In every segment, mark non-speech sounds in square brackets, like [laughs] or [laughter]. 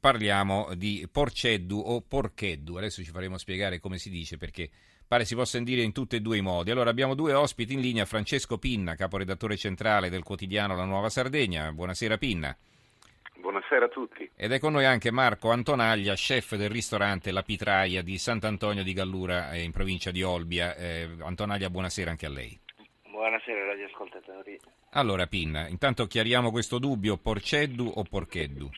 parliamo di porceddu o porcheddu. Adesso ci faremo spiegare come si dice perché pare si possa dire in tutti e due i modi. Allora abbiamo due ospiti in linea, Francesco Pinna, caporedattore centrale del quotidiano La Nuova Sardegna. Buonasera Pinna. Buonasera a tutti. Ed è con noi anche Marco Antonaglia, chef del ristorante La Pitraia di Sant'Antonio di Gallura in provincia di Olbia. Eh, Antonaglia, buonasera anche a lei. Buonasera radioascoltatori. Allora Pinna, intanto chiariamo questo dubbio, porceddu o porcheddu?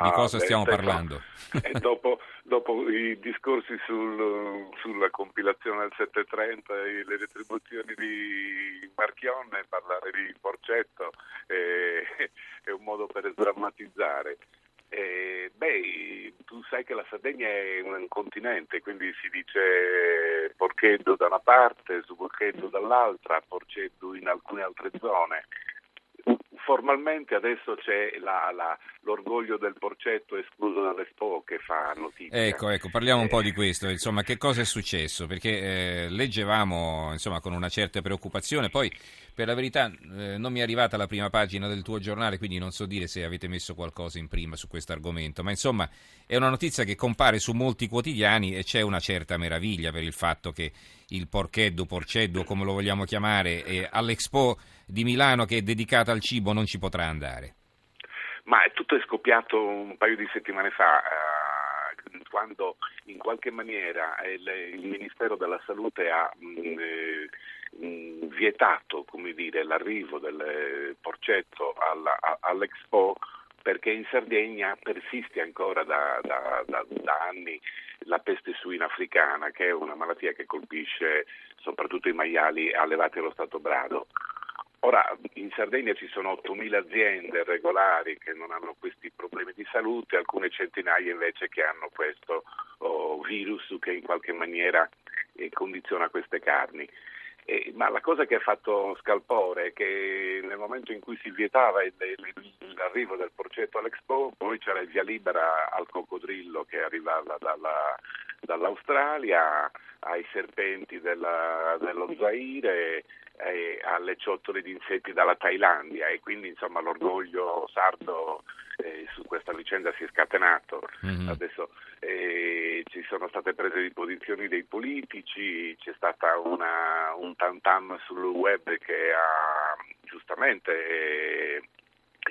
Di Ah, cosa beh, stiamo ecco, parlando? [laughs] E dopo, dopo i discorsi sul- sulla compilazione del 730 e le retribuzioni di Marchionne, parlare di Porcetto eh, [laughs] è un modo per sdrammatizzare. Eh, beh, tu sai che la Sardegna è un continente, quindi si dice Porcheddu da una parte, Suborcheddu dall'altra, Porceddu in alcune altre zone. Formalmente adesso c'è la- la- l'orgoglio del porcetto escluso dall'Expo che fa notizia. Ecco, ecco, parliamo un po' Eh, di questo, insomma, che cosa è successo? Perché eh, leggevamo, insomma, con una certa preoccupazione, poi per la verità eh, non mi è arrivata la prima pagina del tuo giornale, quindi non so dire se avete messo qualcosa in prima su questo argomento, ma insomma è una notizia che compare su molti quotidiani e c'è una certa meraviglia per il fatto che il porcheddu, porceddu, come lo vogliamo chiamare, eh, all'Expo di Milano che è dedicata al cibo non ci potrà andare. Ma tutto è scoppiato un paio di settimane fa, eh, quando in qualche maniera il, Ministero della Salute ha mh, eh, mh, vietato come dire, l'arrivo del porcetto alla- all'Expo perché in Sardegna persiste ancora da, da- da- da anni la peste suina africana, che è una malattia che colpisce soprattutto i maiali allevati allo stato brado. Ora, in Sardegna ci sono 8.000 aziende regolari che non hanno questi problemi di salute, alcune centinaia invece che hanno questo oh, virus che in qualche maniera eh, condiziona queste carni. Eh, ma la cosa che ha fatto scalpore è che nel momento in cui si vietava il- il- l'arrivo del porcetto all'Expo, poi c'era il via libera al coccodrillo che arrivava dalla- dall'Australia, ai serpenti della- dello Zaire, alle ciottole di insetti dalla Thailandia e quindi insomma l'orgoglio sardo eh, su questa vicenda si è scatenato. Mhm. Adesso eh, ci sono state prese di posizioni dei politici, c'è stata una, un tam tam sul web che ha giustamente eh,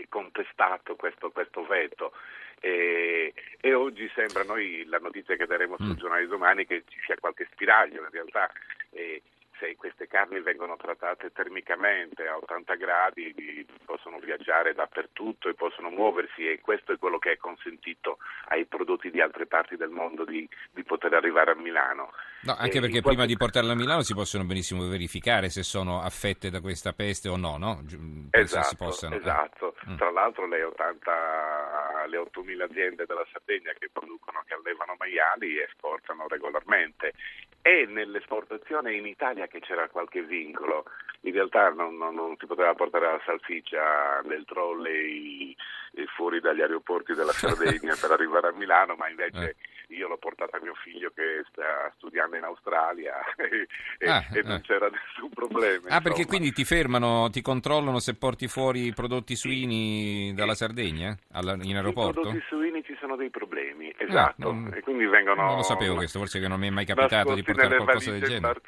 contestato questo, questo veto. E, e oggi sembra noi la notizia che daremo sul Mm. giornale domani che ci sia qualche spiraglio, in realtà eh, se queste carni vengono trattate termicamente a 80 gradi possono viaggiare dappertutto e possono muoversi e questo è quello che è consentito ai prodotti di altre parti del mondo di, di poter arrivare a Milano. No, anche Eh, perché prima qualche- di portarla a Milano si possono benissimo verificare se sono affette da questa peste o no, no? Penso si Esatto, possano. eh. esatto. Mm. Tra l'altro le, 80, le 8.000 aziende della Sardegna che producono, che allevano maiali esportano regolarmente e nell'esportazione in Italia che c'era qualche vincolo, in realtà non, non- non si poteva portare la salsiccia nel trolley eh, fuori dagli aeroporti della Sardegna per arrivare a Milano, ma invece io l'ho portata a mio figlio che sta studiando in Australia [laughs] e, Ah, e non ah. c'era nessun problema. Ah, perché insomma. quindi ti fermano, ti controllano se porti fuori i prodotti suini dalla Sardegna alla- in aeroporto? prodotti suini ci sono dei problemi, esatto, non- e quindi vengono Non lo sapevo questo, forse che non mi è mai capitato di portare qualcosa del genere.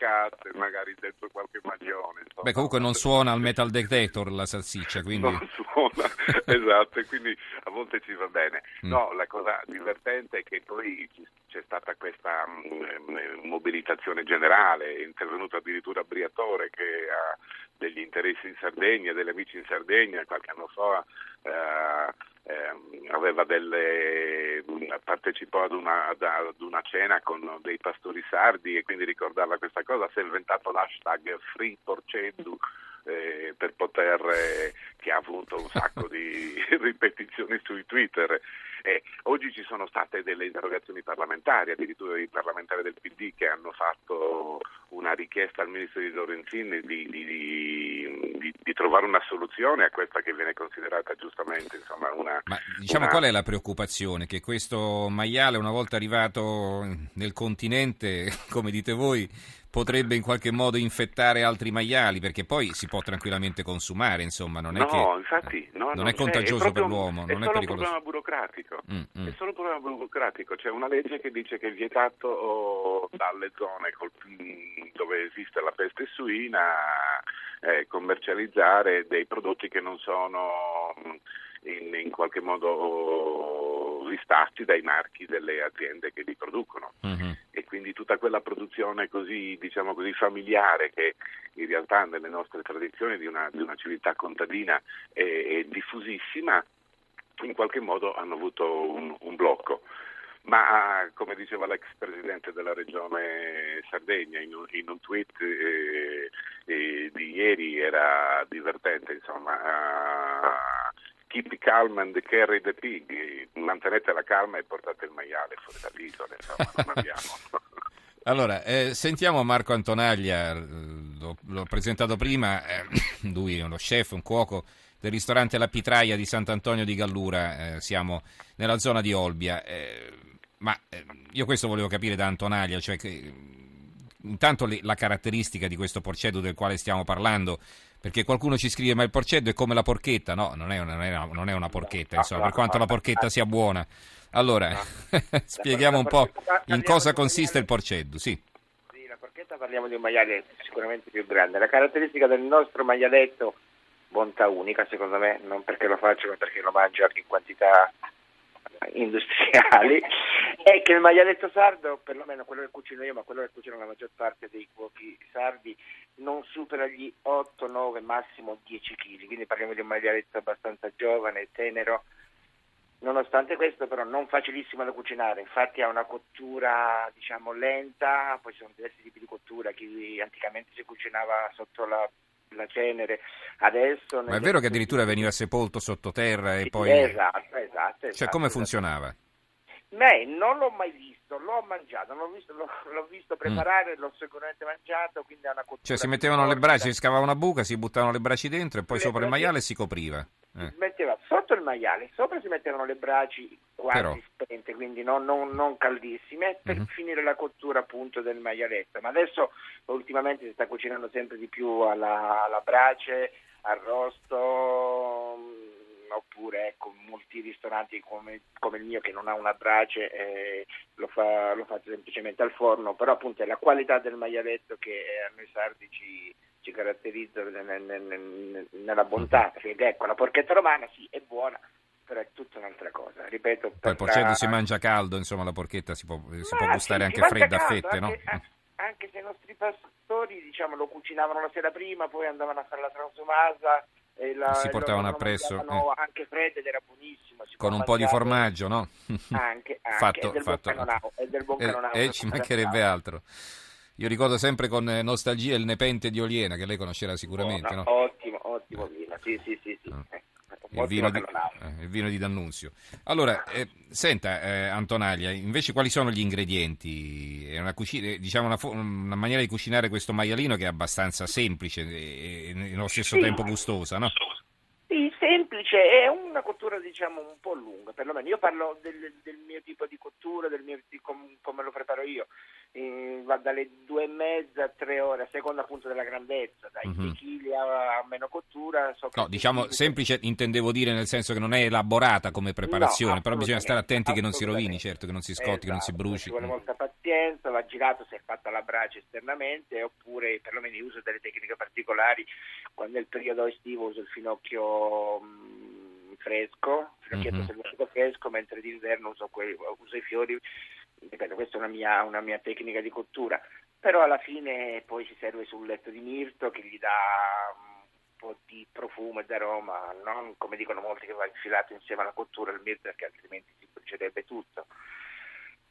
magari dentro qualche maglione. insomma. Beh, comunque non suona al metal detector la salsiccia, [laughs] quindi... Non suona, [laughs] esatto, e quindi a volte ci va bene. Mm. No, la cosa divertente è che poi c'è stata questa mm, eh, mobilitazione generale, è intervenuto addirittura Briatore che ha degli interessi in Sardegna, degli amici in Sardegna, qualche anno fa eh, aveva delle, partecipò ad una, ad una cena con dei pastori sardi e quindi ricordava questa cosa, si è inventato l'hashtag Free Porceddu eh, per poter, eh, che ha avuto un sacco di [laughs] ripetizioni sui Twitter. Eh, oggi ci sono state delle interrogazioni parlamentari, addirittura i parlamentari del PD che hanno fatto una richiesta al ministro di Lorenzini di, di- di- di- di trovare una soluzione a questa che viene considerata giustamente insomma, una... Ma diciamo una- qual è la preoccupazione? Che questo maiale una volta arrivato nel continente, [laughs] come dite voi, potrebbe in qualche modo infettare altri maiali, perché poi si può tranquillamente consumare, insomma, non è no, che infatti, no, non è contagioso è proprio, per l'uomo, non è, è pericoloso. È solo un problema burocratico. Mm, mm. È solo un problema burocratico, c'è una legge che dice che è vietato dalle zone col, dove esiste la peste suina eh, commercializzare dei prodotti che non sono in, in qualche modo listati dai marchi delle aziende che li producono mm-hmm. e quindi tutta quella produzione così, diciamo così familiare che in realtà nelle nostre tradizioni di una, di una civiltà contadina è, è, diffusissima in qualche modo hanno avuto un, un blocco. Ma come diceva l'ex presidente della regione Sardegna in un, in un tweet eh, eh, di ieri era divertente, insomma. Uh, keep calm and carry the pig, mantenete la calma e portate il maiale fuori dall'isola, insomma, non [laughs] abbiamo. Allora, eh, sentiamo Marco Antonaglia, l'ho, l'ho presentato prima, eh, [coughs] lui è uno chef, un cuoco del ristorante La Pitraia di Sant'Antonio di Gallura, eh, siamo nella zona di Olbia, eh, ma eh, io questo volevo capire da Antonaglia, cioè che, intanto le, la caratteristica di questo porceddu del quale stiamo parlando, perché qualcuno ci scrive ma il porceddu è come la porchetta, no, non è una, non è una, non è una porchetta, insomma, per quanto la porchetta sia buona. Allora, [laughs] spieghiamo un po' in cosa consiste il porceddu, sì. Sì, la porchetta parliamo di un maiale sicuramente più grande. La caratteristica del nostro maialetto, bontà unica secondo me, non perché lo faccio ma perché lo mangio anche in quantità industriali [laughs] è che il maialetto sardo, perlomeno quello che cucino io, ma quello che cucino la maggior parte dei cuochi sardi, non supera gli 8, 9, massimo 10 kg, quindi parliamo di un maialetto abbastanza giovane, tenero. Nonostante questo però non facilissimo da cucinare, infatti ha una cottura diciamo lenta, poi ci sono diversi tipi di cottura, chi anticamente si cucinava sotto la la cenere. Adesso Ma è vero che addirittura veniva sepolto sottoterra e sì, poi... Esatto, esatto. esatto cioè come esatto. funzionava? Beh, non l'ho mai visto, l'ho mangiato, l'ho visto, l'ho, l'ho visto preparare, mm. l'ho sicuramente mangiato, quindi ha una cottura... Cioè si mettevano le braccia, si scavava una buca, si buttavano le braccia dentro e poi le sopra il maiale si copriva. Eh. metteva sotto il maiale, sopra si mettevano le braci quasi Però. spente, quindi non, non, non caldissime, per Mhm. finire la cottura appunto del maialetto. Ma adesso ultimamente si sta cucinando sempre di più alla, alla brace, arrosto, oppure ecco, molti ristoranti come, come il mio che non ha una brace eh, lo, fa, lo fa semplicemente al forno, però appunto è la qualità del maialetto che eh, a noi sardi ci, ci caratterizza nel- nel- nel- nella bontà, perché ecco la porchetta romana sì è buona, però è tutta un'altra cosa, ripeto. Poi per la- si mangia caldo, insomma la porchetta si può, si può gustare sì, anche fredda a caldo, fette, no? anche, a- anche se i nostri pastori diciamo, lo cucinavano la sera prima, poi andavano a fare la transumasa la, Si portavano appresso, mangiavano anche freddo ed era buonissimo. si Con un po' di formaggio, no? [laughs] Anche, anche Fatto- e del fatto- buon canonau, e del buon Eh, canonau, eh, una ci mancherebbe altro. Io ricordo sempre con eh, nostalgia il nepente di Oliena, che lei conoscerà sicuramente, Buono, no? Ottimo, ottimo vino, sì, sì, sì. sì. Ah. Eh, Il vino, di, eh, il vino di D'Annunzio. Allora, eh, senta eh, Antonaglia, invece quali sono gli ingredienti? È una, cucina, diciamo una, una maniera di cucinare questo maialino che è abbastanza semplice e, e nello stesso Sì. tempo gustosa, no? Sì, semplice, è una cottura diciamo un po' lunga, perlomeno io parlo del, del mio tipo di cottura, del mio, di com- come lo preparo io, Eh, va dalle due e mezza a tre ore, a seconda appunto della grandezza, dai Mhm. 6 kg a, a meno cottura. No, diciamo semplice intendevo dire nel senso che non è elaborata come preparazione, No, però bisogna stare attenti che non si rovini, certo, che non si scotti, che non si Esatto, bruci. Ci vuole molta pazienza, va girato se è fatta la brace esternamente oppure perlomeno io uso delle tecniche particolari. Quando il periodo estivo uso il finocchio mm, fresco, finocchietto Mhm. selvatico fresco, mentre d'inverno uso, quei- uso i fiori. Ripeto, questa è una mia, una mia tecnica di cottura. Però alla fine poi si serve sul letto di mirto che gli dà un po' di profumo e d'aroma, non come dicono molti che va infilato insieme alla cottura il mirto perché altrimenti si brucierebbe tutto.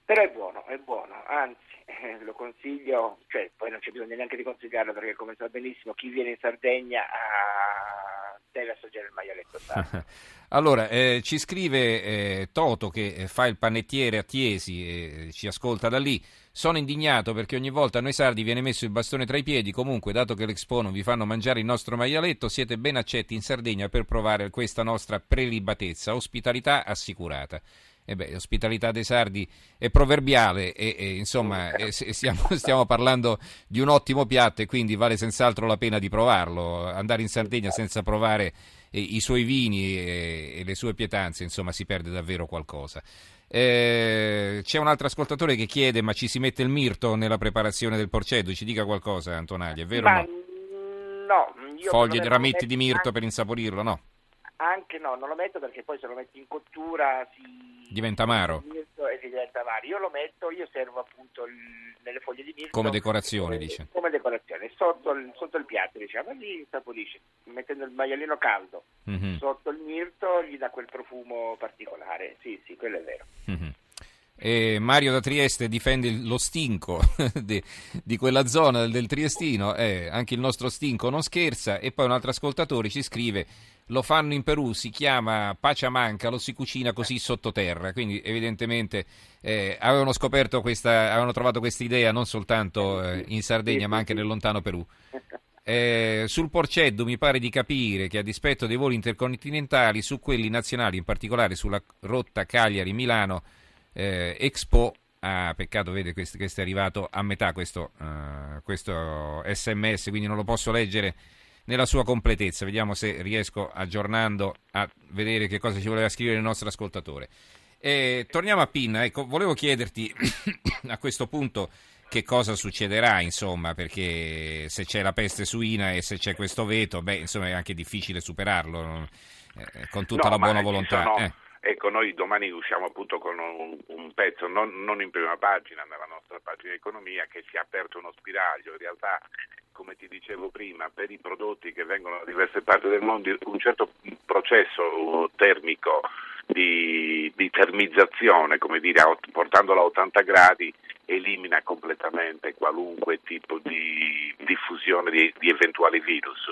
Però è buono, è buono, anzi eh, lo consiglio, cioè poi non c'è bisogno neanche di consigliarlo perché come sa benissimo chi viene in Sardegna ah, deve assaggiare il maialetto [laughs] sardo. Allora, eh, ci scrive eh, Toto che eh, fa il panettiere a Tiesi e ci ascolta da lì. Sono indignato perché ogni volta a noi sardi viene messo il bastone tra i piedi. Comunque, dato che l'Expo non vi fanno mangiare il nostro maialetto, siete ben accetti in Sardegna per provare questa nostra prelibatezza. Ospitalità assicurata. E beh, l'ospitalità dei sardi è proverbiale e, e insomma e stiamo, [laughs] stiamo, parlando di un ottimo piatto e quindi vale senz'altro la pena di provarlo. Andare in Sardegna senza provare eh, i suoi vini e, e, le sue pietanze, insomma, si perde davvero qualcosa. Eh, c'è un altro ascoltatore che chiede: ma ci si mette il mirto nella preparazione del porceddu? Ci dica qualcosa, Antonaglia, è vero? Ma, no? no Foglie, rametti di mirto per insaporirlo, no? Anche no, non lo metto perché poi se lo metti in cottura si... Diventa amaro. E si diventa amaro. Io lo metto, io servo appunto il, nelle foglie di mirto. Come decorazione, come, dice. Come decorazione, sotto il, sotto il piatto, diciamo, lì saporisce, mettendo il maialino caldo mm-hmm. sotto il mirto gli dà quel profumo particolare. Sì, sì, quello è vero. Mm-hmm. E Mario da Trieste difende lo stinco [laughs] di, di quella zona del Triestino, eh, anche il nostro stinco non scherza e poi un altro ascoltatore ci scrive lo fanno in Perù, si chiama Paciamanca, lo si cucina così sottoterra, quindi evidentemente eh, avevano scoperto questa, avevano trovato questa idea non soltanto eh, in Sardegna ma anche nel lontano Perù. [laughs] Eh, sul Porceddu mi pare di capire che a dispetto dei voli intercontinentali, su quelli nazionali, in particolare sulla rotta Cagliari-Milano, eh, Expo Ah, peccato, vede, questo, questo, è arrivato a metà questo, uh, questo sms, quindi non lo posso leggere nella sua completezza. Vediamo se riesco aggiornando a vedere che cosa ci voleva scrivere il nostro ascoltatore. E torniamo a Pinna, ecco, volevo chiederti [coughs] a questo punto che cosa succederà, insomma, perché se c'è la peste suina e se c'è questo veto, beh, insomma, è anche difficile superarlo eh, con tutta no, la buona volontà. Sono... Eh. Ecco, noi domani usciamo appunto con un, un pezzo, non, non, in prima pagina, nella nostra pagina economia, che si è aperto uno spiraglio. In realtà, come ti dicevo prima, per i prodotti che vengono da diverse parti del mondo, un certo processo termico di, di termizzazione, come dire, portandolo a 80 gradi, elimina completamente qualunque tipo di diffusione di, di eventuali virus.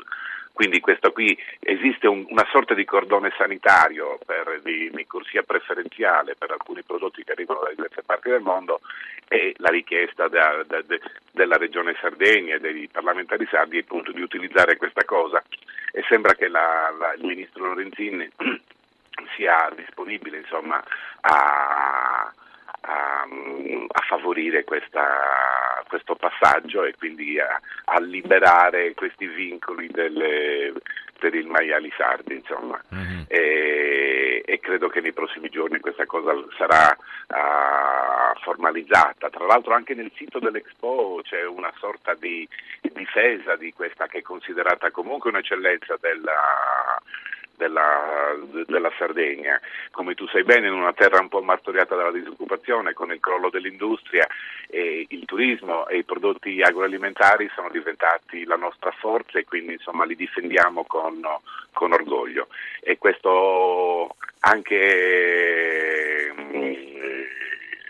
Quindi questo qui esiste un, una sorta di cordone sanitario per, di, di, corsia preferenziale per alcuni prodotti che arrivano da diverse parti del mondo e la richiesta da, da, de, della regione Sardegna e dei parlamentari sardi è appunto di utilizzare questa cosa. E sembra che la, la, il ministro Lorenzin [clears throat] sia disponibile insomma, a, a, a favorire questa, questo passaggio e quindi a, a liberare questi vincoli delle, per il maiali sardi, insomma. Mm-hmm. E, e, credo che nei prossimi giorni questa cosa sarà uh, formalizzata. Tra l'altro anche nel sito dell'Expo c'è una sorta di difesa di questa che è considerata comunque un'eccellenza della della, della, Sardegna. Come tu sai bene, in una terra un po' martoriata dalla disoccupazione, con il crollo dell'industria, il turismo e i prodotti agroalimentari sono diventati la nostra forza e quindi insomma, li difendiamo con, con orgoglio. E questo anche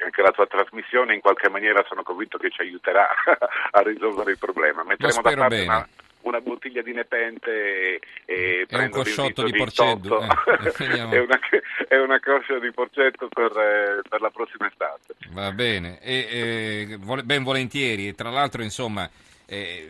anche la tua trasmissione in qualche maniera sono convinto che ci aiuterà [laughs] a risolvere il problema. Metteremo da parte una, una bottiglia di nepente e, e un cosciotto di porceddu eh, [laughs] è, una, è una coscia di porcetto per, eh, per, la prossima estate. Va bene. E, e, ben volentieri. Tra l'altro insomma eh,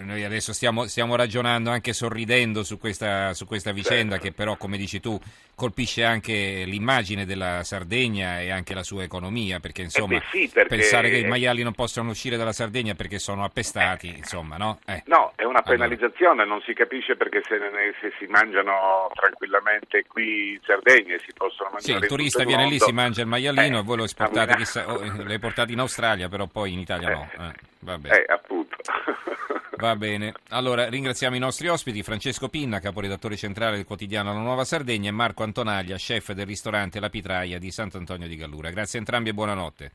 noi adesso stiamo, stiamo, ragionando anche sorridendo su questa, su questa vicenda certo. che però, come dici tu, colpisce anche l'immagine della Sardegna e anche la sua economia, perché insomma eh sì, perché... pensare che i maiali non possono uscire dalla Sardegna perché sono appestati, eh. insomma, no? Eh. No, è una penalizzazione, allora. non si capisce perché se, ne, se, si mangiano tranquillamente qui in Sardegna e si possono mangiare Sì, il turista il viene mondo. lì, si mangia il maialino e voi lo esportate, [laughs] chissà, oh, lo esportate in Australia, però poi in Italia no. Eh, vabbè. Eh, appunto. [laughs] Va bene, allora ringraziamo i nostri ospiti, Francesco Pinna, caporedattore centrale del quotidiano La Nuova Sardegna e Marco Antonaglia, chef del ristorante La Pitraia di Sant'Antonio di Gallura. Grazie a entrambi e buonanotte.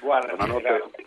Buonanotte.